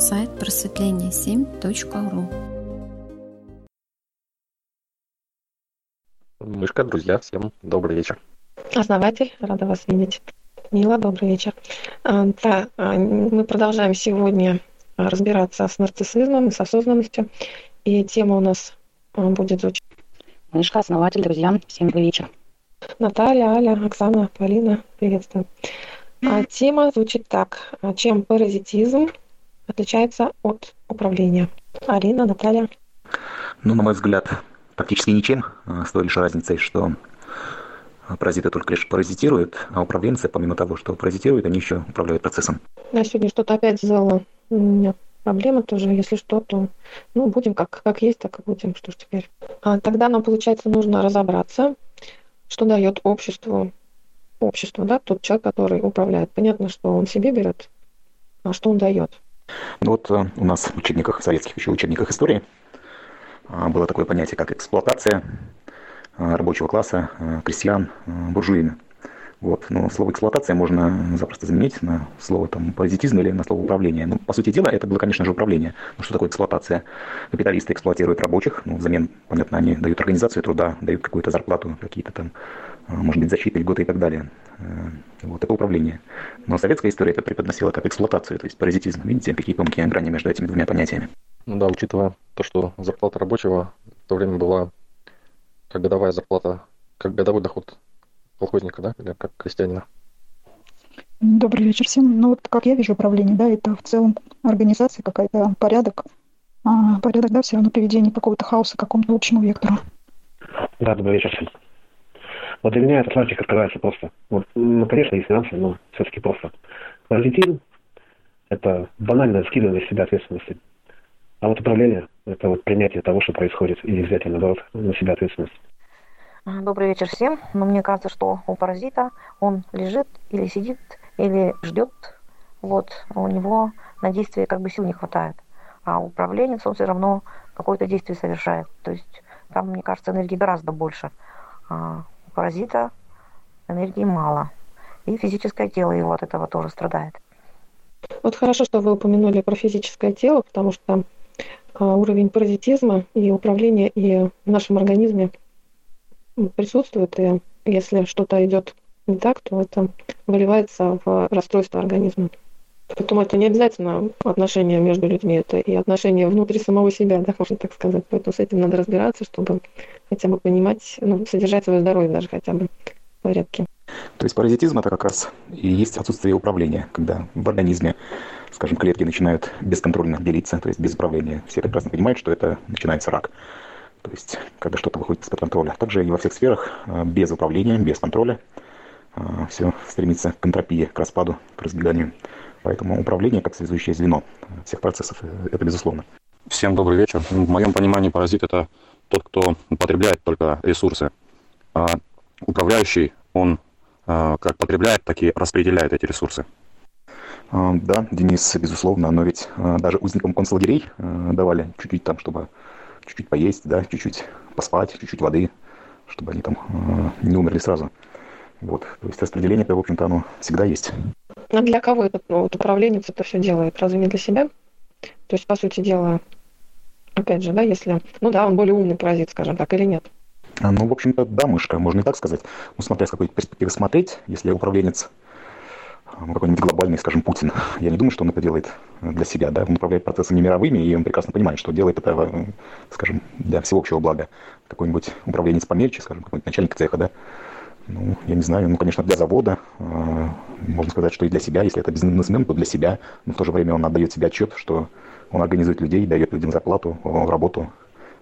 сайт просветление7.ру. Мышка, друзья, всем добрый вечер. Основатель, рада вас видеть. Мила, добрый вечер. А, да, а, мы продолжаем сегодня разбираться с нарциссизмом и с осознанностью. И тема у нас а, будет звучать. Мышка, основатель, друзья, всем добрый вечер. Наталья, Аля, Оксана, Полина, приветствую. А тема звучит так. Чем паразитизм отличается от управления? Арина, Наталья. Ну, на мой взгляд, практически ничем, с той лишь разницей, что паразиты только лишь паразитируют, а управленцы, помимо того, что паразитируют, они еще управляют процессом. Я сегодня что-то опять сделала. У меня проблема тоже. Если что, то ну, будем как, как есть, так и будем. Что ж теперь? А тогда нам, получается, нужно разобраться, что дает обществу общество, да, тот человек, который управляет. Понятно, что он себе берет, а что он дает. Ну вот э, у нас в учебниках, в советских еще учебниках истории а, было такое понятие, как эксплуатация э, рабочего класса, э, крестьян, буржуями. Вот. Но слово эксплуатация можно запросто заменить на слово там, паразитизм или на слово управление. Ну, по сути дела, это было, конечно же, управление. Ну, что такое эксплуатация? Капиталисты эксплуатируют рабочих, ну, взамен, понятно, они дают организацию труда, дают какую-то зарплату, какие-то там, может быть, защиты, льготы и так далее. Э, вот это управление. Но советская история это преподносила как эксплуатацию, то есть паразитизм. Видите, какие тонкие грани между этими двумя понятиями. Ну да, учитывая то, что зарплата рабочего в то время была как годовая зарплата, как годовой доход колхозника, да, или как крестьянина? Добрый вечер всем. Ну вот как я вижу управление, да, это в целом организация какая-то, порядок. А, порядок, да, все равно приведение какого-то хаоса к какому-то общему вектору. Да, добрый вечер всем. Вот для меня этот лазик открывается просто. Вот, ну, конечно, есть финансы, но все-таки просто. Паразитизм – это банальное скидывание себя ответственности. А вот управление – это вот принятие того, что происходит, и взятие, наоборот, на себя ответственность. Добрый вечер всем. Но мне кажется, что у паразита он лежит или сидит, или ждет. Вот, у него на действие как бы сил не хватает. А управленец, он все равно какое-то действие совершает. То есть там, мне кажется, энергии гораздо больше. У паразита энергии мало. И физическое тело его от этого тоже страдает. Вот хорошо, что вы упомянули про физическое тело, потому что а, уровень паразитизма и управления и в нашем организме присутствует, и если что-то идет не так, то это выливается в расстройство организма. Поэтому это не обязательно отношения между людьми, это и отношения внутри самого себя, да, можно так сказать. Поэтому с этим надо разбираться, чтобы хотя бы понимать, ну, содержать свое здоровье даже хотя бы в порядке. То есть паразитизм это как раз и есть отсутствие управления, когда в организме, скажем, клетки начинают бесконтрольно делиться, то есть без управления. Все прекрасно понимают, что это начинается рак. То есть, когда что-то выходит из-под контроля. Также и во всех сферах э, без управления, без контроля э, все стремится к энтропии, к распаду, к разбеганию. Поэтому управление как связующее звено всех процессов э, – это безусловно. Всем добрый вечер. В моем понимании паразит – это тот, кто потребляет только ресурсы. А управляющий, он как потребляет, так и распределяет эти ресурсы. Да, Денис, безусловно, но ведь даже узникам концлагерей давали чуть-чуть там, чтобы чуть-чуть поесть, да, чуть-чуть поспать, чуть-чуть воды, чтобы они там не умерли сразу. Вот, то есть распределение это, в общем-то, оно всегда есть. А для кого этот ну, вот управленец это все делает? Разве не для себя? То есть, по сути дела, опять же, да, если, ну да, он более умный паразит, скажем так, или нет? А, ну, в общем-то, да, мышка, можно и так сказать. Ну, смотря с какой перспективы смотреть, если управленец ну, какой-нибудь глобальный, скажем, Путин. Я не думаю, что он это делает для себя, да, он управляет процессами мировыми, и он прекрасно понимает, что делает это, э, скажем, для всеобщего блага. Какой-нибудь управленец помельче, скажем, какой-нибудь начальник цеха, да, ну, я не знаю, ну, конечно, для завода, э, можно сказать, что и для себя, если это бизнесмен, то для себя, но в то же время он отдает себе отчет, что он организует людей, дает людям зарплату, работу,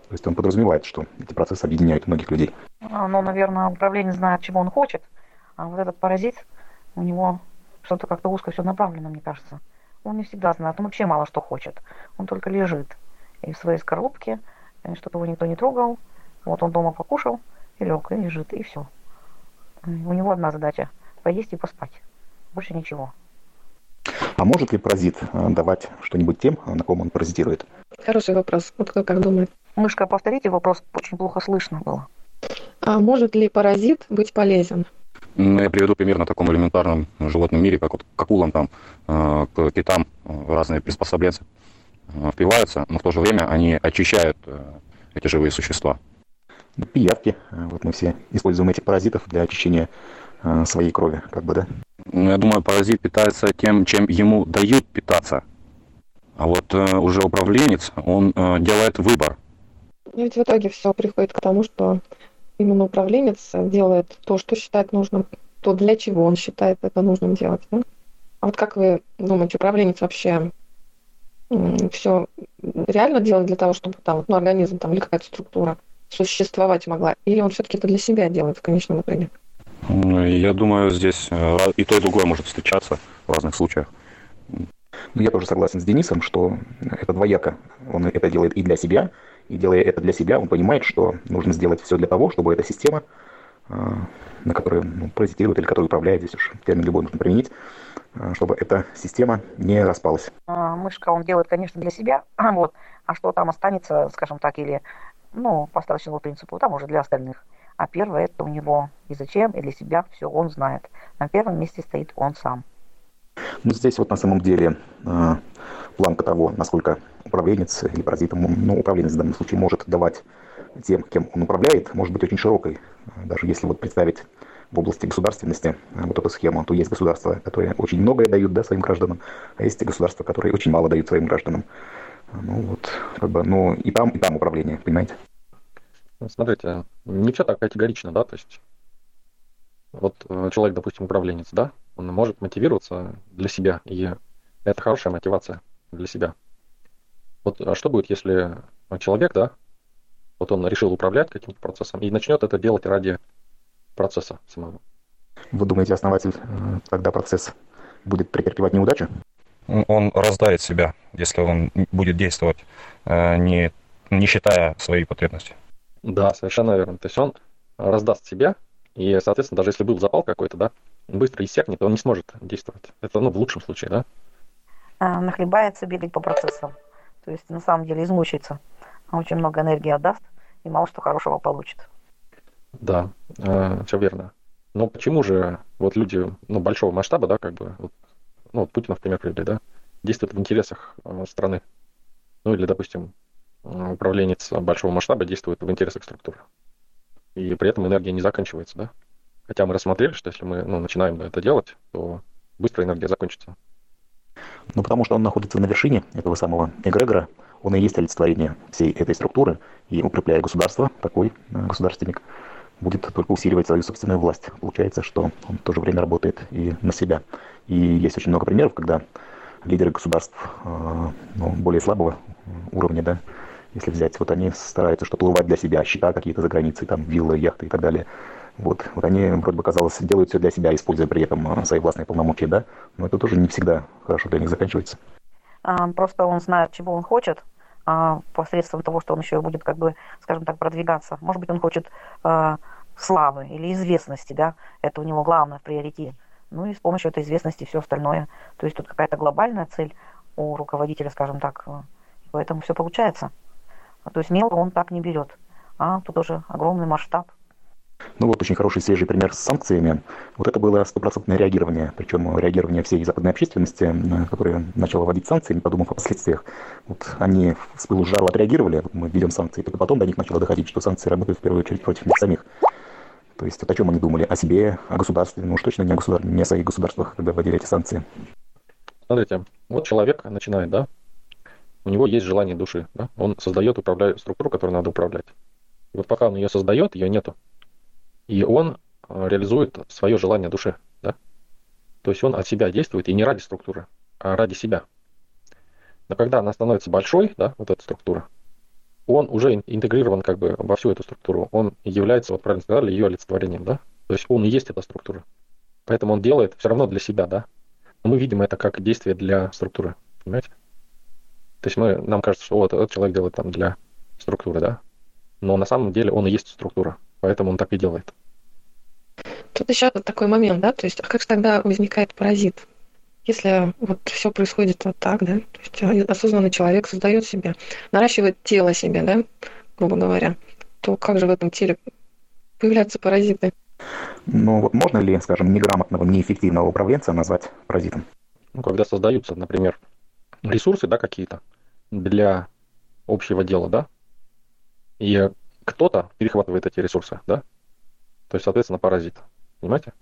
то есть он подразумевает, что эти процессы объединяют многих людей. Ну, наверное, управление знает, чего он хочет, а вот этот паразит, у него что-то как-то узко все направлено, мне кажется. Он не всегда знает, он вообще мало что хочет. Он только лежит и в своей скорлупке, чтобы его никто не трогал. Вот он дома покушал и лег, и лежит, и все. У него одна задача – поесть и поспать. Больше ничего. А может ли паразит э, давать что-нибудь тем, на ком он паразитирует? Хороший вопрос. Вот кто как думает? Мышка, повторите вопрос, очень плохо слышно было. А может ли паразит быть полезен? Ну, я приведу пример на таком элементарном животном мире, как вот к акулам, там, э, к китам, разные приспособленцы. э, впиваются, но в то же время они очищают эти живые существа. Пиявки. Вот мы все используем этих паразитов для очищения своей крови, как бы, да? Ну, я думаю, паразит питается тем, чем ему дают питаться. А вот э, уже управленец, он э, делает выбор. И ведь в итоге все приходит к тому, что именно управленец делает то, что считает нужным, то для чего он считает это нужным делать. Да? А вот как вы думаете, управленец вообще все реально делает для того, чтобы там, ну, организм там, или какая-то структура существовать могла? Или он все-таки это для себя делает в конечном итоге? Я думаю, здесь э, и то, и другое может встречаться в разных случаях. Ну, я тоже согласен с Денисом, что это двояко. Он это делает и для себя, и делая это для себя, он понимает, что нужно сделать все для того, чтобы эта система, э, на которой ну, паразитирует или которая управляет, здесь уж термин любой нужно применить, э, чтобы эта система не распалась. А, мышка он делает, конечно, для себя, вот, а что там останется, скажем так, или, ну, по остаточному принципу, там уже для остальных. А первое это у него и зачем, и для себя все он знает. На первом месте стоит он сам. Ну, здесь вот на самом деле э, планка того, насколько управленец или паразит, ну, управленец в данном случае может давать тем, кем он управляет, может быть очень широкой. Даже если вот представить в области государственности э, вот эту схему, то есть государства, которые очень многое дают да, своим гражданам, а есть государства, которые очень мало дают своим гражданам. Ну вот, как бы, ну и там, и там управление, понимаете? Ну, смотрите, не все так категорично, да, то есть вот э, человек, допустим, управленец, да, он может мотивироваться для себя, и это хорошая мотивация для себя. Вот а что будет, если человек, да, вот он решил управлять каким-то процессом и начнет это делать ради процесса самого? Вы думаете, основатель э, тогда процесс будет претерпевать неудачу? Он раздавит себя, если он будет действовать, э, не, не считая свои потребности. Да, совершенно верно. То есть он раздаст себя, и, соответственно, даже если был запал какой-то, да, быстро иссякнет, он не сможет действовать. Это, ну, в лучшем случае, да? А, нахлебается, бегать по процессам. То есть, на самом деле, измучается. Очень много энергии отдаст и мало что хорошего получит. Да, э, все верно. Но почему же вот люди, ну, большого масштаба, да, как бы, вот, ну, вот Путина, в пример привели, да, действуют в интересах э, страны? Ну, или, допустим, управленец большого масштаба действует в интересах структуры. И при этом энергия не заканчивается, да? Хотя мы рассмотрели, что если мы ну, начинаем это делать, то быстро энергия закончится. Ну, потому что он находится на вершине этого самого эгрегора, он и есть олицетворение всей этой структуры, и укрепляя государство, такой э, государственник будет только усиливать свою собственную власть. Получается, что он в то же время работает и на себя. И есть очень много примеров, когда лидеры государств э, ну, более слабого уровня, да, если взять, вот они стараются что-то ловать для себя, счета какие-то за границей, там виллы, яхты и так далее. Вот, вот они, вроде бы казалось, делают все для себя, используя при этом а, свои властные полномочия, да, но это тоже не всегда хорошо для них заканчивается. А, просто он знает, чего он хочет, посредством того, что он еще будет, как бы, скажем так, продвигаться. Может быть, он хочет а, славы или известности, да, это у него главное в приоритете. Ну и с помощью этой известности все остальное. То есть тут какая-то глобальная цель у руководителя, скажем так, и поэтому все получается. То есть мелко он так не берет. А тут уже огромный масштаб. Ну вот очень хороший свежий пример с санкциями. Вот это было стопроцентное реагирование, причем реагирование всей западной общественности, которая начала вводить санкции, не подумав о последствиях. Вот они с пылу жару отреагировали, мы введем санкции, только потом до них начало доходить, что санкции работают в первую очередь против них самих. То есть вот о чем они думали? О себе, о государстве, ну уж точно не о, государ... не о своих государствах, когда вводили эти санкции. Смотрите, вот человек начинает, да, у него есть желание души. Да? Он создает управля... структуру, которую надо управлять. И вот пока он ее создает, ее нету. И он э, реализует свое желание души. Да? То есть он от себя действует и не ради структуры, а ради себя. Но когда она становится большой, да, вот эта структура, он уже интегрирован как бы во всю эту структуру. Он является, вот правильно сказали, ее олицетворением, да? То есть он и есть эта структура. Поэтому он делает все равно для себя, да? Но мы видим это как действие для структуры, понимаете? То есть мы, нам кажется, что вот этот человек делает там для структуры, да? Но на самом деле он и есть структура, поэтому он так и делает. Тут еще такой момент, да, то есть, а как же тогда возникает паразит? Если вот все происходит вот так, да, то есть осознанный человек создает себе, наращивает тело себе, да, грубо говоря, то как же в этом теле появляются паразиты? Ну вот можно ли, скажем, неграмотного, неэффективного управленца назвать паразитом? Ну, когда создаются, например, ресурсы, да, какие-то, для общего дела, да? И кто-то перехватывает эти ресурсы, да? То есть, соответственно, паразит. Понимаете?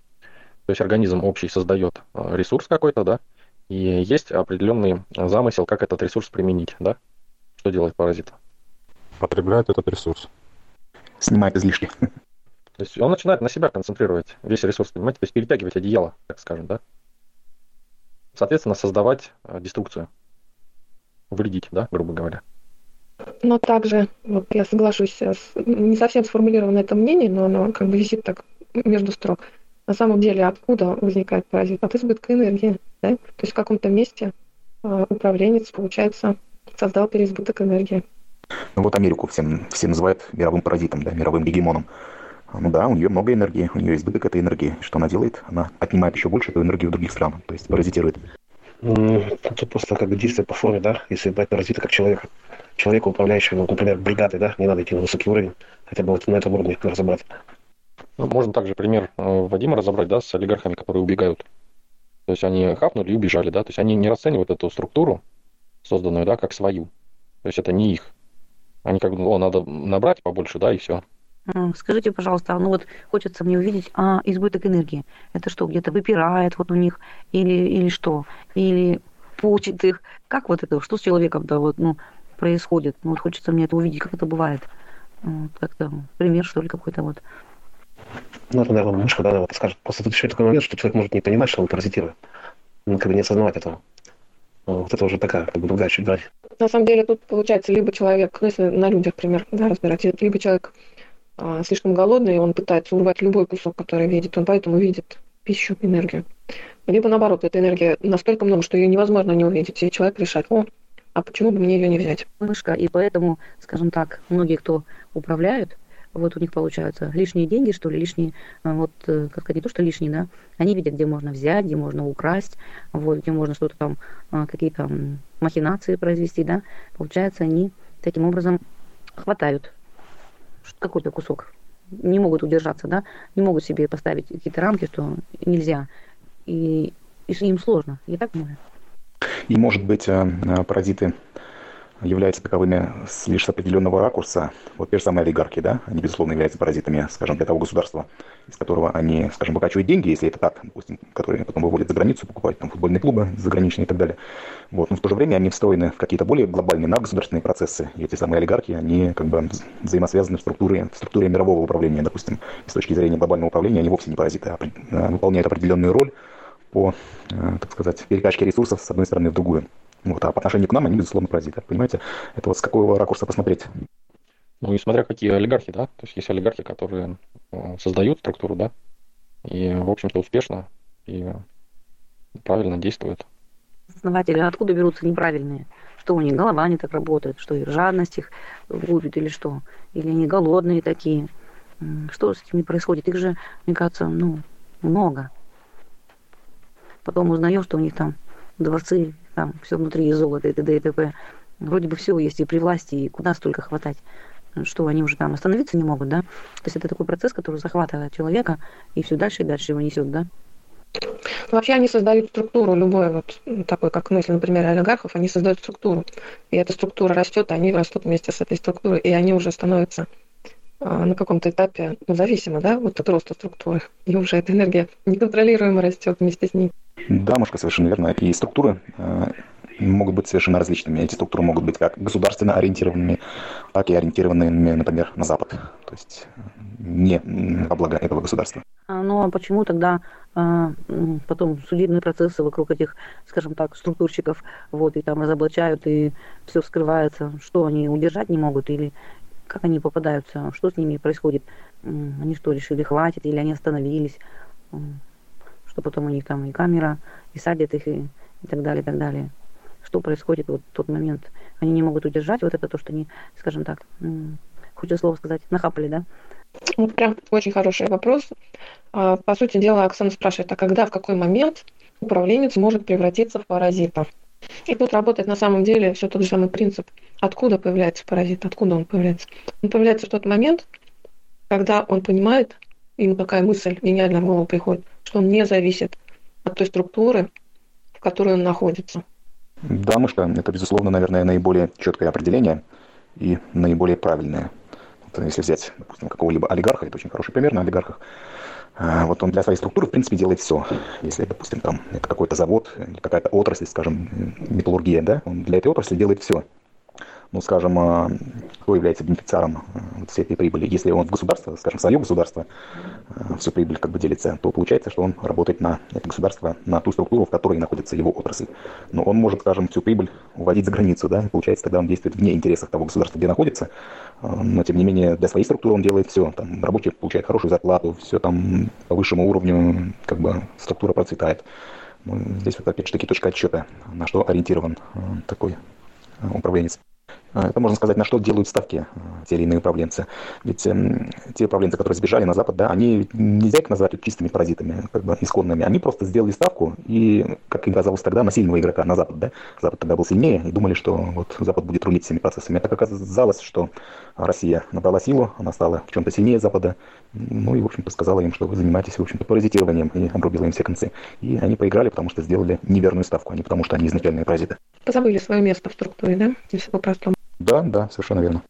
То есть организм общий создает э, ресурс какой-то, да, и есть определенный замысел, как этот ресурс применить, да? Что делает паразит? Потребляет этот ресурс. Снимает излишки. То есть он начинает на себя концентрировать весь ресурс, понимаете? То есть перетягивать одеяло, так скажем, да? Соответственно, создавать э, деструкцию. Вредить, да, грубо говоря. Но также, вот я соглашусь, с, не совсем сформулировано это мнение, но оно как бы висит так между строк. На самом деле, откуда возникает паразит? От избытка энергии. Да? То есть в каком-то месте э, управленец, получается, создал переизбыток энергии. Ну вот Америку всем, все называют мировым паразитом, да, мировым гегемоном. Ну да, у нее много энергии, у нее избыток этой энергии. Что она делает? Она отнимает еще больше эту энергию у других стран, то есть паразитирует. Тут просто как бы действие по форме, да, если брать паразита как человека. Человека, управляющего, ну, например, бригадой, да, не надо идти на высокий уровень, хотя бы вот на этом уровне разобрать. Ну, можно также пример э, Вадима разобрать, да, с олигархами, которые убегают. То есть они хапнули и убежали, да, то есть они не расценивают эту структуру, созданную, да, как свою. То есть это не их. Они как бы, о, надо набрать побольше, да, и все. Скажите, пожалуйста, ну вот хочется мне увидеть, а избыток энергии, это что, где-то выпирает вот у них, или, или что? Или почит их? Как вот это, что с человеком-то вот, ну, происходит? Ну, вот хочется мне это увидеть, как это бывает. Вот, как-то пример, что ли, какой-то вот. Ну, это, наверное, мышка, да, вот скажет. Просто тут еще такой момент, что человек может не понимать, что он паразитирует. Ну, как бы не осознавать этого. Вот это уже такая, как бы другая чуть грань. На самом деле тут получается либо человек, ну если на людях, пример, да, разбирать, либо человек а, слишком голодный, и он пытается урвать любой кусок, который видит, он поэтому видит пищу, энергию. Либо наоборот, эта энергия настолько много, что ее невозможно не увидеть, и человек решает, о, а почему бы мне ее не взять? Мышка, и поэтому, скажем так, многие, кто управляют, вот у них получаются лишние деньги, что ли, лишние, а, вот, э, как сказать, не то, что лишние, да, они видят, где можно взять, где можно украсть, вот, где можно что-то там, а, какие-то махинации произвести, да, получается, они таким образом хватают какой-то кусок. Не могут удержаться, да, не могут себе поставить какие-то рамки, что нельзя. И, и им сложно, я так понимаю. И, может быть, э, э, паразиты являются таковыми лишь с определенного ракурса. Вот те же самые олигархи, да, они, безусловно, являются паразитами, скажем, для того государства, из которого они, скажем, выкачивают деньги, если это так, допустим, которые потом выводят за границу, покупают там футбольные клубы заграничные и так далее. Вот. Но в то же время они встроены в какие-то более глобальные надгосударственные процессы. И эти самые олигархи, они как бы взаимосвязаны в структуре, в структуре мирового управления, допустим. И с точки зрения глобального управления они вовсе не паразиты, а, а выполняют определенную роль по, э, так сказать, перекачке ресурсов с одной стороны в другую. Вот, а по отношению к нам они, безусловно, паразиты. Понимаете? Это вот с какого ракурса посмотреть? Ну и смотря какие олигархи, да? То есть есть олигархи, которые э, создают структуру, да, и, в общем-то, успешно и правильно действуют. Основатели откуда берутся неправильные? Что у них голова не так работает, что их жадность их губит или что? Или они голодные такие? Что с ними происходит? Их же, мне кажется, ну, много. Потом узнаешь, что у них там дворцы там все внутри и золото, и т.д. и т.п. Вроде бы все есть и при власти, и куда столько хватать? Что они уже там остановиться не могут, да? То есть это такой процесс, который захватывает человека и все дальше и дальше его несет, да? Вообще они создают структуру, любой вот такой, как, ну, если, например, олигархов, они создают структуру. И эта структура растет, они растут вместе с этой структурой, и они уже становятся а, на каком-то этапе ну, зависимо, да, вот от роста структуры. И уже эта энергия неконтролируемо растет вместе с ней. Да, Мушка, совершенно верно. И структуры э, могут быть совершенно различными. Эти структуры могут быть как государственно ориентированными, так и ориентированными, например, на Запад. То есть не во благо этого государства. А, ну а почему тогда а, потом судебные процессы вокруг этих, скажем так, структурщиков, вот, и там разоблачают, и все вскрывается, что они удержать не могут, или как они попадаются, что с ними происходит, они что, решили хватит, или они остановились, что потом у них там и камера, и садят их, и, и так далее, и так далее. Что происходит вот в тот момент? Они не могут удержать вот это то, что они, скажем так, хочется слово сказать, нахапали, да? Ну, прям очень хороший вопрос. А, по сути дела, Оксана спрашивает, а когда, в какой момент управленец может превратиться в паразита? И тут работает на самом деле все тот же самый принцип. Откуда появляется паразит, откуда он появляется? Он появляется в тот момент, когда он понимает, ему такая мысль гениальная в голову приходит, что он не зависит от той структуры, в которой он находится. Да, мышка, это, безусловно, наверное, наиболее четкое определение и наиболее правильное. Вот если взять, допустим, какого-либо олигарха, это очень хороший пример на олигархах, а, вот он для своей структуры, в принципе, делает все. Если, допустим, там это какой-то завод какая-то отрасль, скажем, металлургия, да, он для этой отрасли делает все ну, скажем, а, кто является бенефициаром а, всей этой прибыли. Если он в государство, скажем, свое государство, а, всю прибыль как бы делится, то получается, что он работает на это государство, на ту структуру, в которой находится его отрасль. Но он может, скажем, всю прибыль уводить за границу, да, получается, тогда он действует вне интересов того государства, где находится, но, тем не менее, для своей структуры он делает все, там, рабочий получает хорошую зарплату, все там по высшему уровню, как бы, структура процветает. Ну, здесь вот опять же таки точка отсчета, на что ориентирован такой управленец. А, это можно сказать, на что делают ставки а, те или иные управленцы. Ведь э, те управленцы, которые сбежали на Запад, да, они нельзя их назвать чистыми паразитами, как бы исконными. Они просто сделали ставку и, как им казалось тогда, на сильного игрока, на Запад. Да? Запад тогда был сильнее и думали, что вот Запад будет рулить всеми процессами. А так оказалось, что Россия набрала силу, она стала в чем-то сильнее Запада. Ну и, в общем-то, сказала им, что вы занимаетесь, в общем-то, паразитированием и обрубила им все концы. И они проиграли, потому что сделали неверную ставку, а не потому что они изначальные паразиты. Позабыли свое место в структуре, да? Если по-простому. Да, да, совершенно верно.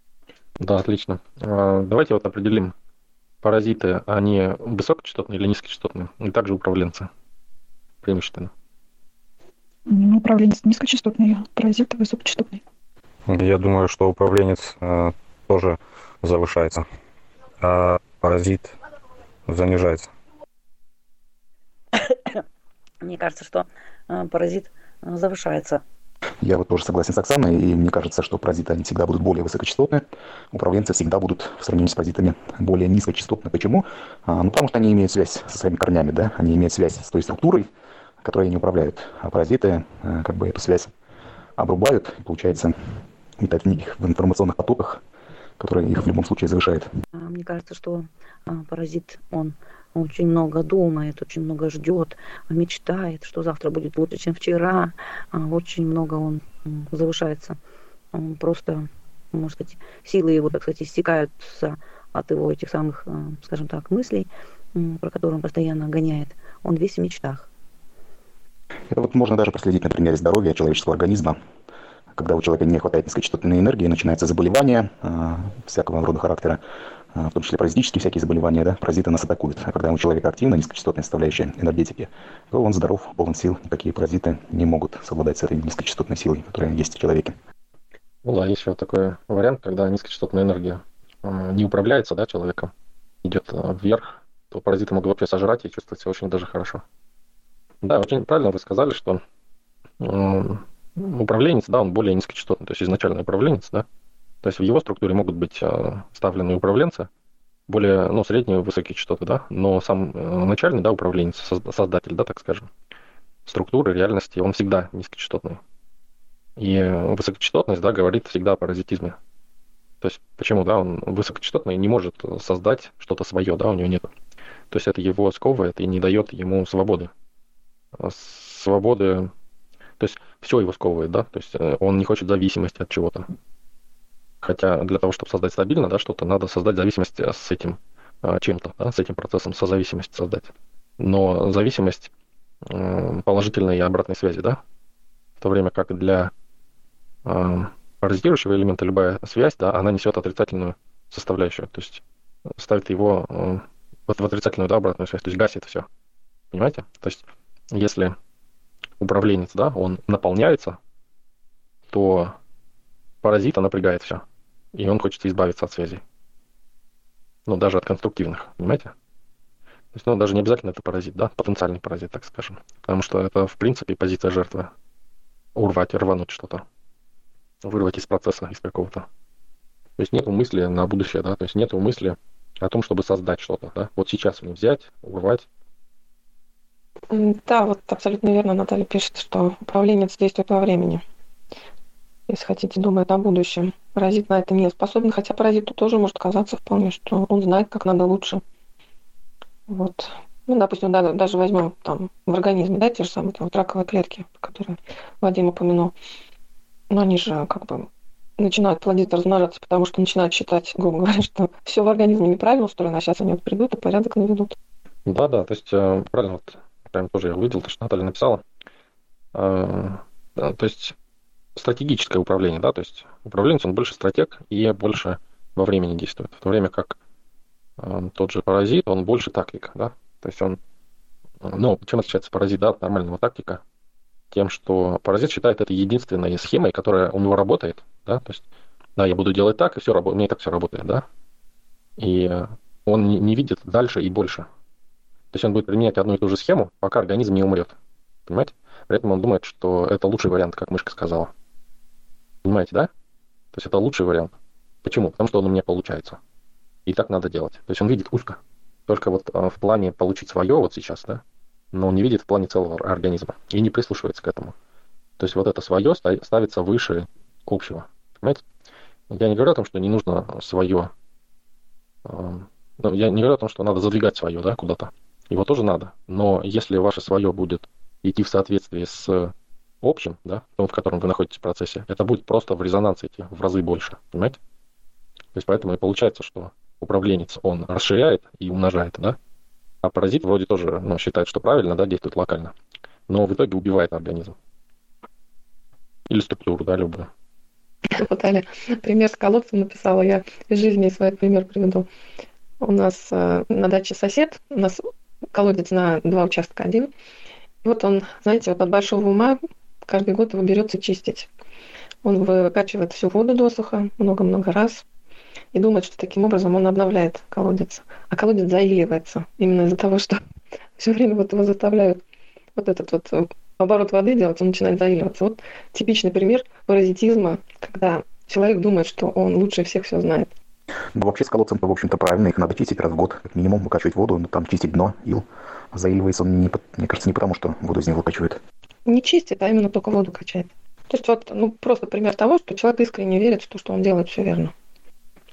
Да, отлично. А, давайте вот определим, паразиты, они высокочастотные или низкочастотные, и также управленцы преимущественно. Ну, управленец низкочастотный, паразит высокочастотный. Я думаю, что управленец э, тоже завышается, а паразит занижается. Мне кажется, что э, паразит э, завышается. Я вот тоже согласен с Оксаной, и мне кажется, что паразиты, они всегда будут более высокочастотные, управленцы всегда будут в сравнении с паразитами более низкочастотны. Почему? А, ну, потому что они имеют связь со своими корнями, да, они имеют связь с той структурой, которой они управляют. А паразиты, э, как бы, эту связь обрубают, и, получается, витают в них в информационных потоках, которые их в любом случае завышают. А, мне кажется, что а, паразит, он очень много думает, очень много ждет, мечтает, что завтра будет лучше, чем вчера. А, очень много он завышается. Он просто, можно сказать, силы его, так сказать, истекаются от его этих самых, скажем так, мыслей, про которые он постоянно гоняет. Он весь в мечтах. Это вот можно даже проследить на примере здоровья человеческого организма когда у человека не хватает низкочастотной энергии, начинается заболевание э, всякого рода характера, э, в том числе паразитические всякие заболевания, да, паразиты нас атакуют. А когда у человека активна низкочастотная составляющая энергетики, то он здоров, полон сил, никакие паразиты не могут совладать с этой низкочастотной силой, которая есть в человеке. Ну да, еще такой вариант, когда низкочастотная энергия э, не управляется да, человеком, идет вверх, то паразиты могут вообще сожрать и чувствовать себя очень даже хорошо. Да, очень правильно вы сказали, что управленец, да, он более низкочастотный, то есть изначальный управленец, да, то есть в его структуре могут быть э, вставлены управленцы, более, ну, средние, высокие частоты, да, но сам э, начальный, да, управленец, создатель, да, так скажем, структуры реальности, он всегда низкочастотный. И высокочастотность, да, говорит всегда о паразитизме. То есть почему, да, он высокочастотный не может создать что-то свое, да, у него нет. То есть это его сковывает и не дает ему свободы. Свободы то есть все его сковывает, да, то есть э, он не хочет зависимости от чего-то. Хотя для того, чтобы создать стабильно, да, что-то, надо создать зависимость э, с этим э, чем-то, да, с этим процессом, созависимость создать. Но зависимость положительной и обратной связи, да, в то время как для паразитирующего элемента любая связь, да, она несет отрицательную составляющую, то есть ставит его в отрицательную, да, обратную связь, то есть гасит все. Понимаете? То есть если управленец, да, он наполняется, то паразита напрягает все. И он хочет избавиться от связей. Ну, даже от конструктивных, понимаете? То есть, ну, даже не обязательно это паразит, да, потенциальный паразит, так скажем. Потому что это, в принципе, позиция жертвы. Урвать, рвануть что-то. Вырвать из процесса, из какого-то. То есть нету мысли на будущее, да, то есть нету мысли о том, чтобы создать что-то, да. Вот сейчас мне взять, урвать, да, вот абсолютно верно Наталья пишет, что управленец действует во времени. Если хотите, думает о будущем. Паразит на это не способен, хотя паразиту тоже может казаться вполне, что он знает, как надо лучше. Вот. Ну, допустим, да, даже возьмем там в организме, да, те же самые там, вот раковые клетки, которые Вадим упомянул. Но они же как бы начинают плодиться, размножаться, потому что начинают считать, грубо говоря, что все в организме неправильно устроено, а сейчас они вот придут и порядок наведут. Да, да, то есть э, правильно вот прям тоже я увидел, то, что Наталья написала. А, то есть стратегическое управление, да, то есть управленец, он больше стратег и больше во времени действует, в то время как э, тот же паразит, он больше тактик, да, то есть он, ну, чем отличается паразит, да, от нормального тактика? Тем, что паразит считает это единственной схемой, которая у него работает, да, то есть, да, я буду делать так, и все работает, у меня и так все работает, да, и он не, не видит дальше и больше. То есть он будет применять одну и ту же схему, пока организм не умрет, понимаете? При этом он думает, что это лучший вариант, как мышка сказала. Понимаете, да? То есть это лучший вариант. Почему? Потому что он у меня получается. И так надо делать. То есть он видит узко. Только вот а, в плане получить свое вот сейчас, да, но он не видит в плане целого организма и не прислушивается к этому. То есть вот это свое ставится выше общего. Понимаете? Я не говорю о том, что не нужно свое. А, ну, я не говорю о том, что надо задвигать свое, да, куда-то. Его тоже надо. Но если ваше свое будет идти в соответствии с общем, да, том, в котором вы находитесь в процессе, это будет просто в резонанс идти в разы больше, понимаете? То есть поэтому и получается, что управленец, он расширяет и умножает, да, а паразит вроде тоже ну, считает, что правильно, да, действует локально, но в итоге убивает организм. Или структуру, да, любую. Вот Аля, пример с колодцем написала, я из жизни свой пример приведу. У нас э, на даче сосед, у нас колодец на два участка один. И вот он, знаете, вот от большого ума каждый год его берется чистить. Он выкачивает всю воду досуха много-много раз и думает, что таким образом он обновляет колодец. А колодец заиливается именно из-за того, что все время вот его заставляют вот этот вот э, оборот воды делать, он начинает заиливаться. Вот типичный пример паразитизма, когда человек думает, что он лучше всех все знает. Ну, вообще с колодцем, в общем-то, правильно. Их надо чистить раз в год, как минимум, выкачивать воду, но там чистить дно, ил. Заиливается он, не, мне кажется, не потому, что воду из него выкачивает не чистит, а именно только воду качает. То есть вот, ну, просто пример того, что человек искренне верит в то, что он делает все верно.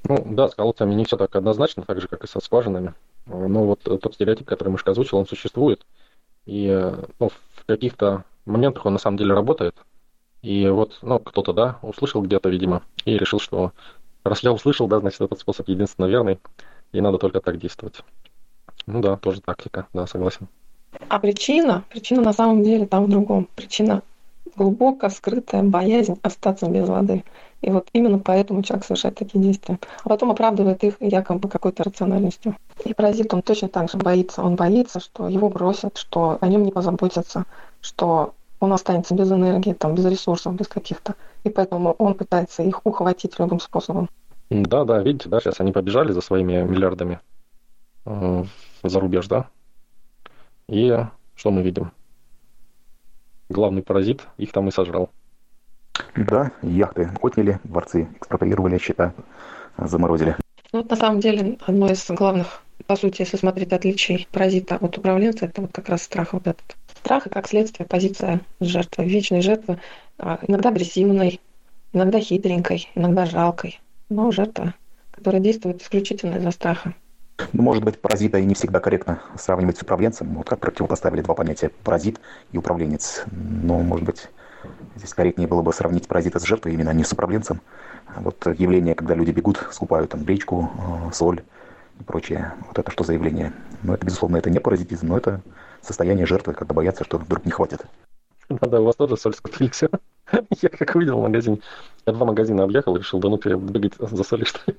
Ну, да, с колодцами не все так однозначно, так же, как и со скважинами. Но вот тот стереотип, который Мышка озвучил, он существует. И ну, в каких-то моментах он на самом деле работает. И вот, ну, кто-то, да, услышал где-то, видимо, и решил, что раз я услышал, да, значит, этот способ единственно верный, и надо только так действовать. Ну да, тоже тактика, да, согласен. А причина, причина на самом деле там в другом. Причина глубоко скрытая боязнь остаться без воды. И вот именно поэтому человек совершает такие действия. А потом оправдывает их якобы какой-то рациональностью. И паразит, он точно так же боится. Он боится, что его бросят, что о нем не позаботятся, что он останется без энергии, там, без ресурсов, без каких-то. И поэтому он пытается их ухватить любым способом. Да, да, видите, да, сейчас они побежали за своими миллиардами э, за рубеж, да? И что мы видим? Главный паразит их там и сожрал. Да, яхты отняли, дворцы экспроприировали, счета заморозили. Ну, вот на самом деле одно из главных, по сути, если смотреть отличий паразита от управленца, это вот как раз страх вот этот. Страх и как следствие позиция жертвы, вечной жертвы, а, иногда агрессивной, иногда хитренькой, иногда жалкой, но жертва, которая действует исключительно из-за страха. Ну, может быть, паразита и не всегда корректно сравнивать с управленцем. Вот как противопоставили два понятия паразит и управленец. Но, может быть, здесь корректнее было бы сравнить паразита с жертвой именно, а не с управленцем. Вот явление, когда люди бегут, скупают там гречку, э, соль и прочее. Вот это что за явление? Ну, это, безусловно, это не паразитизм, но это состояние жертвы, когда боятся, что вдруг не хватит. Да-да, у вас тоже соль скупили все. Я как увидел в магазине. Я два магазина объехал и решил, да ну-ка бегать за солью, что ли.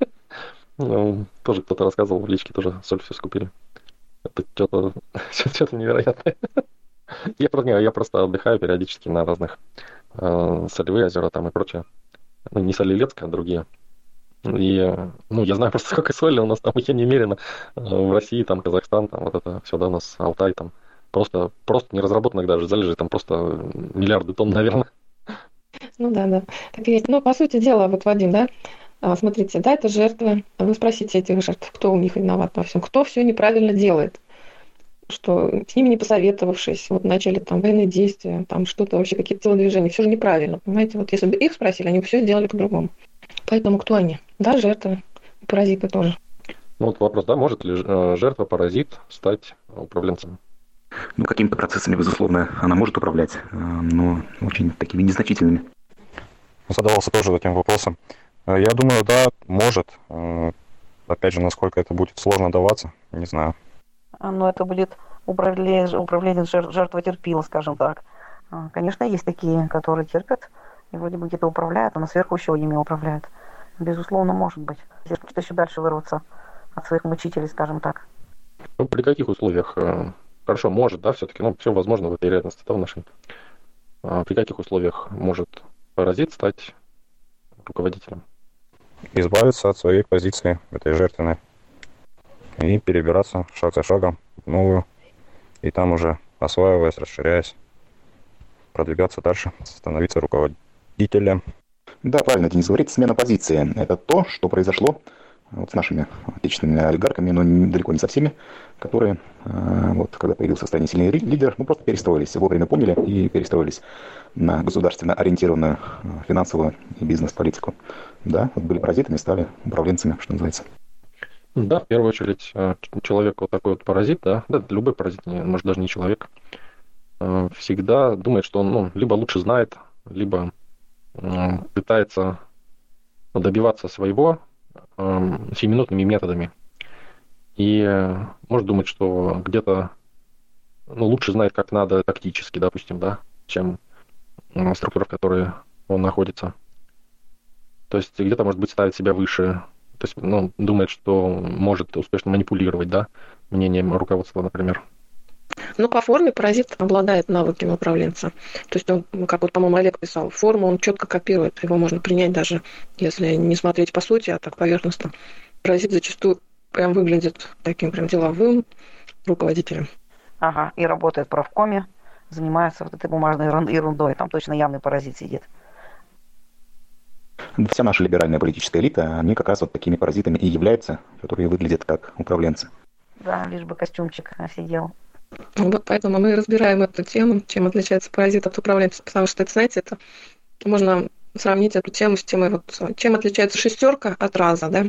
Ну, тоже кто-то рассказывал в личке, тоже соль все скупили. Это что-то что невероятное. я, просто, я просто отдыхаю периодически на разных э, солевые озера там и прочее. Ну, не Солилецк, а другие. И, ну, я знаю просто, сколько соли у нас там еще немерено. Э, в России, там, Казахстан, там, вот это все, да, у нас Алтай, там, просто, просто не разработанных даже залежи, там просто миллиарды тонн, наверное. Ну да, да. Так есть. Ну, по сути дела, вот, Вадим, да, смотрите, да, это жертвы. Вы спросите этих жертв, кто у них виноват во всем, кто все неправильно делает, что с ними не посоветовавшись, вот начали там военные действия, там что-то вообще, какие-то телодвижения, все же неправильно, понимаете? Вот если бы их спросили, они бы все сделали по-другому. Поэтому кто они? Да, жертвы, паразиты тоже. Ну вот вопрос, да, может ли э, жертва паразит стать управленцем? Ну, какими-то процессами, безусловно, она может управлять, э, но очень такими незначительными. Задавался тоже этим вопросом. Э, я думаю, да, может. Э, опять же, насколько это будет сложно даваться, не знаю. А, Но ну, это будет управление, управление жертва терпила, скажем так. А, конечно, есть такие, которые терпят и вроде бы где-то управляют, а на сверху еще ими управляют. Безусловно, может быть. Если хочет еще дальше вырваться от своих мучителей, скажем так. Ну, при каких условиях? Э, хорошо, может, да, все-таки, ну, все возможно в этой реальности, да, в нашей. А при каких условиях может паразит стать руководителем? Избавиться от своей позиции, этой жертвенной, и перебираться шаг за шагом в новую, и там уже осваиваясь, расширяясь, продвигаться дальше, становиться руководителем. Да, правильно, Денис говорит, смена позиции. Это то, что произошло вот с нашими отечественными олигархами, но далеко не со всеми, которые, э, вот, когда появился в стране сильный лидер, ну, просто перестроились, вовремя поняли и перестроились на государственно ориентированную э, финансовую и бизнес-политику. Да, вот были паразитами, стали управленцами, что называется. Да, в первую очередь, э, человек вот такой вот паразит, да, да любой паразит, может, даже не человек, всегда думает, что он ну, либо лучше знает, либо пытается добиваться своего сиюминутными методами. И э, может думать, что где-то ну, лучше знает, как надо тактически, допустим, да, чем структура, в которой он находится. То есть где-то, может быть, ставит себя выше. То есть, ну, думает, что может успешно манипулировать, да, мнением руководства, например. Ну, по форме паразит обладает навыками управленца. То есть он, как вот, по-моему, Олег писал, форму он четко копирует. Его можно принять даже, если не смотреть по сути, а так поверхностно. Паразит зачастую прям выглядит таким прям деловым руководителем. Ага, и работает в правкоме, занимается вот этой бумажной ерундой. Там точно явный паразит сидит. Вся наша либеральная политическая элита, они как раз вот такими паразитами и являются, которые выглядят как управленцы. Да, лишь бы костюмчик сидел. Вот поэтому мы разбираем эту тему, чем отличается паразит от управленца, потому что, это, знаете, это можно сравнить эту тему с темой, вот, чем отличается шестерка от раза, да?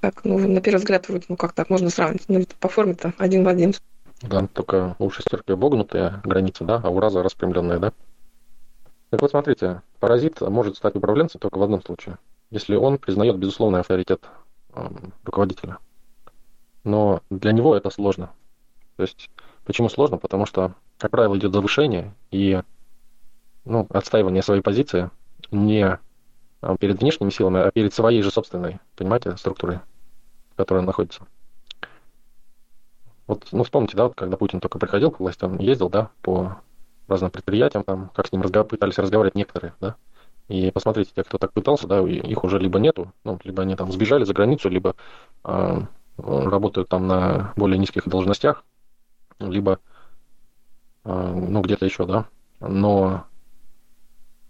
Как, ну, на первый взгляд, вроде, ну, как так можно сравнить? Ну, по форме-то один в один. Да, только у шестерки обогнутые границы, да, а у раза распрямленные, да? Так вот, смотрите, паразит может стать управленцем только в одном случае, если он признает безусловный авторитет э, руководителя. Но для него это сложно. То есть Почему сложно? Потому что, как правило, идет завышение и ну, отстаивание своей позиции не а, перед внешними силами, а перед своей же собственной, понимаете, структурой, в которой он находится. Вот, ну, вспомните, да, вот, когда Путин только приходил к власти, он ездил, да, по разным предприятиям, там, как с ним разговор... пытались разговаривать некоторые, да, и посмотрите, те, кто так пытался, да, их уже либо нету, ну, либо они там сбежали за границу, либо э, работают там на более низких должностях, либо а, ну, где-то еще, да. Но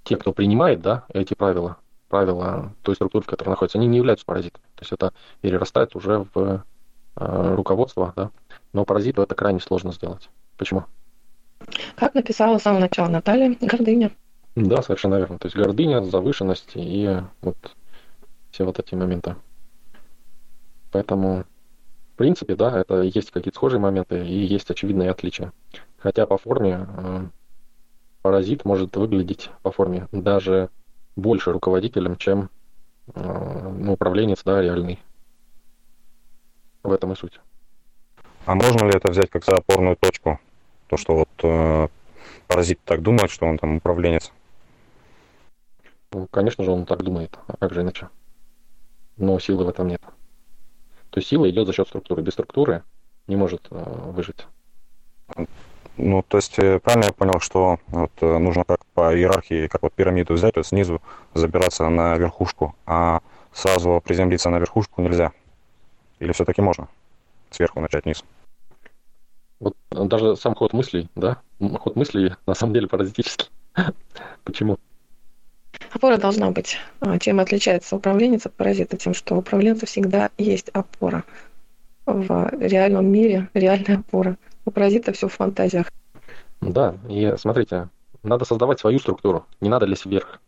те, кто принимает, да, эти правила, правила той структуры, в которой находится, они не являются паразитами. То есть это перерастает уже в э, руководство, да. Но паразиту это крайне сложно сделать. Почему? Как написала с самого начала Наталья, гордыня. Да, совершенно верно. То есть гордыня, завышенность и вот все вот эти моменты. Поэтому в принципе, да, это есть какие-то схожие моменты и есть очевидные отличия. Хотя по форме э, паразит может выглядеть по форме даже больше руководителем, чем э, ну, управленец, да, реальный. В этом и суть. А можно ли это взять как за опорную точку? То, что вот э, паразит так думает, что он там управленец? Ну, конечно же, он так думает. А как же иначе? Но силы в этом нет. То есть сила идет за счет структуры. Без структуры не может э, выжить. Ну, то есть э, правильно я понял, что вот, э, нужно как по иерархии, как вот пирамиду взять, то есть снизу забираться на верхушку, а сразу приземлиться на верхушку нельзя? Или все-таки можно сверху начать вниз? Вот даже сам ход мыслей, да, ход мыслей на самом деле паразитический. Почему? Опора должна быть. А, чем отличается управленец от паразита? Тем, что у управленца всегда есть опора. В реальном мире реальная опора. У паразита все в фантазиях. Да, и смотрите, надо создавать свою структуру, не надо лезть вверх.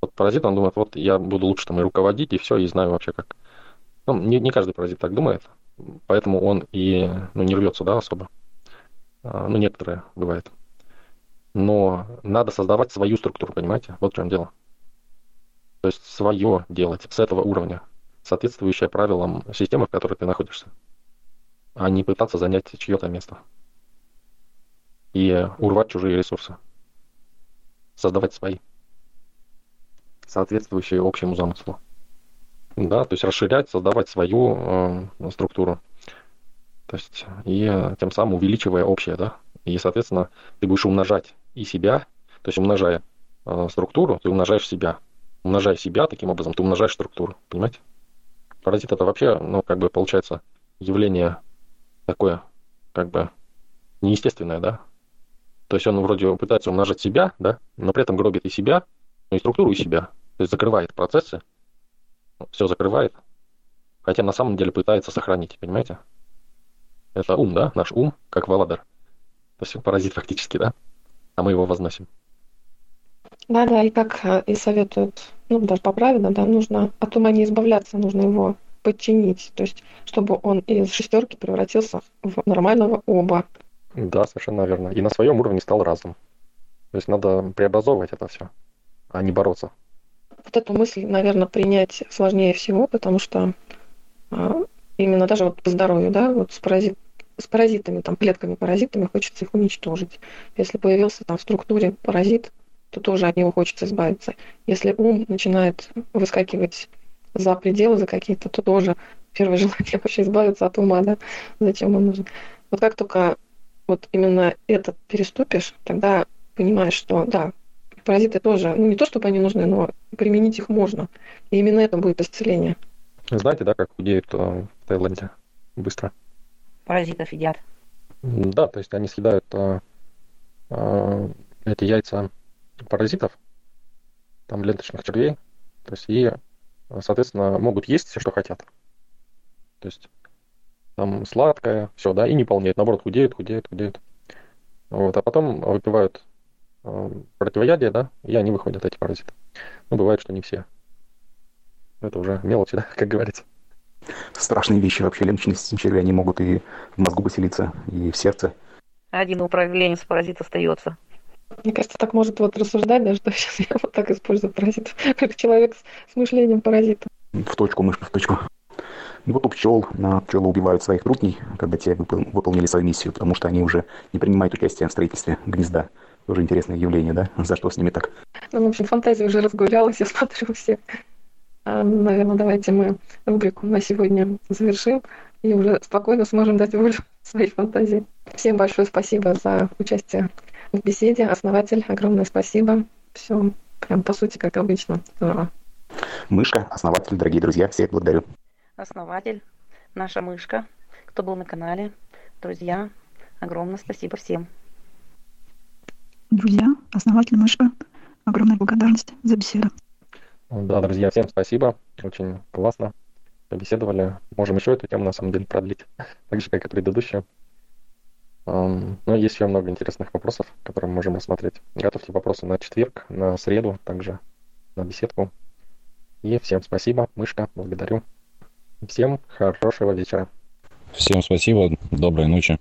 Вот паразит, он думает, вот я буду лучше там и руководить, и все, и знаю вообще как. Ну, не, не каждый паразит так думает, поэтому он и ну, не рвется, да, особо. А, ну, некоторые бывает но надо создавать свою структуру, понимаете? Вот в чем дело. То есть свое делать с этого уровня, соответствующее правилам системы, в которой ты находишься, а не пытаться занять чье-то место и урвать чужие ресурсы. создавать свои, соответствующие общему замыслу. Да, то есть расширять, создавать свою э, структуру. То есть и тем самым увеличивая общее, да. И, соответственно, ты будешь умножать и себя, то есть умножая э, структуру, ты умножаешь себя. Умножая себя, таким образом, ты умножаешь структуру, понимаете? Паразит это вообще, ну, как бы получается явление такое, как бы неестественное, да? То есть он вроде пытается умножать себя, да, но при этом гробит и себя, ну и структуру, и себя. То есть закрывает процессы, все закрывает, хотя на самом деле пытается сохранить, понимаете? Это ум, да, наш ум, как Валадар. То есть паразит фактически, да, а мы его возносим. Да, да, и как э, и советуют, ну, даже поправить, да, нужно от ума не избавляться, нужно его подчинить, то есть чтобы он из шестерки превратился в нормального оба. Да, совершенно верно. И на своем уровне стал разум. То есть надо преобразовывать это все, а не бороться. Вот эту мысль, наверное, принять сложнее всего, потому что а, именно даже вот по здоровью, да, вот с, паразит, с паразитами, там, клетками паразитами хочется их уничтожить. Если появился там в структуре паразит, то тоже от него хочется избавиться. Если ум начинает выскакивать за пределы, за какие-то, то тоже первое желание вообще избавиться от ума, да, зачем он нужен. Вот как только вот именно это переступишь, тогда понимаешь, что да, паразиты тоже, ну не то чтобы они нужны, но применить их можно. И именно это будет исцеление. Знаете, да, как худеют в Таиланде быстро? Паразитов едят. Да, то есть они съедают э, э, эти яйца паразитов, там ленточных червей, то есть и соответственно, могут есть все, что хотят. То есть там сладкое, все, да, и не полнеет, наоборот, худеют, худеют, худеют. Вот, а потом выпивают э, противоядие, да, и они выходят, эти паразиты. Ну, бывает, что не все. Это уже мелочи, да, как говорится. Страшные вещи вообще, ленточные черви, они могут и в мозгу поселиться, и в сердце. Один управленец паразит остается. Мне кажется, так может вот рассуждать, да, что сейчас я вот так использую паразитов, как человек с, с мышлением паразита. В точку, мышка в точку. И вот у пчел, на пчелы убивают своих трутней, когда те выпол- выполнили свою миссию, потому что они уже не принимают участие в строительстве гнезда. Тоже интересное явление, да? За что с ними так? Ну, в общем, фантазия уже разгулялась, я смотрю все. А, наверное, давайте мы рубрику на сегодня завершим и уже спокойно сможем дать волю своей фантазии. Всем большое спасибо за участие в беседе. Основатель, огромное спасибо. Все прям по сути, как обычно. Здорово. Мышка, основатель, дорогие друзья, всех благодарю. Основатель, наша мышка, кто был на канале, друзья, огромное спасибо всем. Друзья, основатель мышка, огромная благодарность за беседу. Да, друзья, всем спасибо. Очень классно побеседовали. Можем еще эту тему на самом деле продлить, так же, как и предыдущую. Но есть еще много интересных вопросов, которые мы можем рассмотреть. Готовьте вопросы на четверг, на среду, также на беседку. И всем спасибо, мышка, благодарю. Всем хорошего вечера. Всем спасибо, доброй ночи.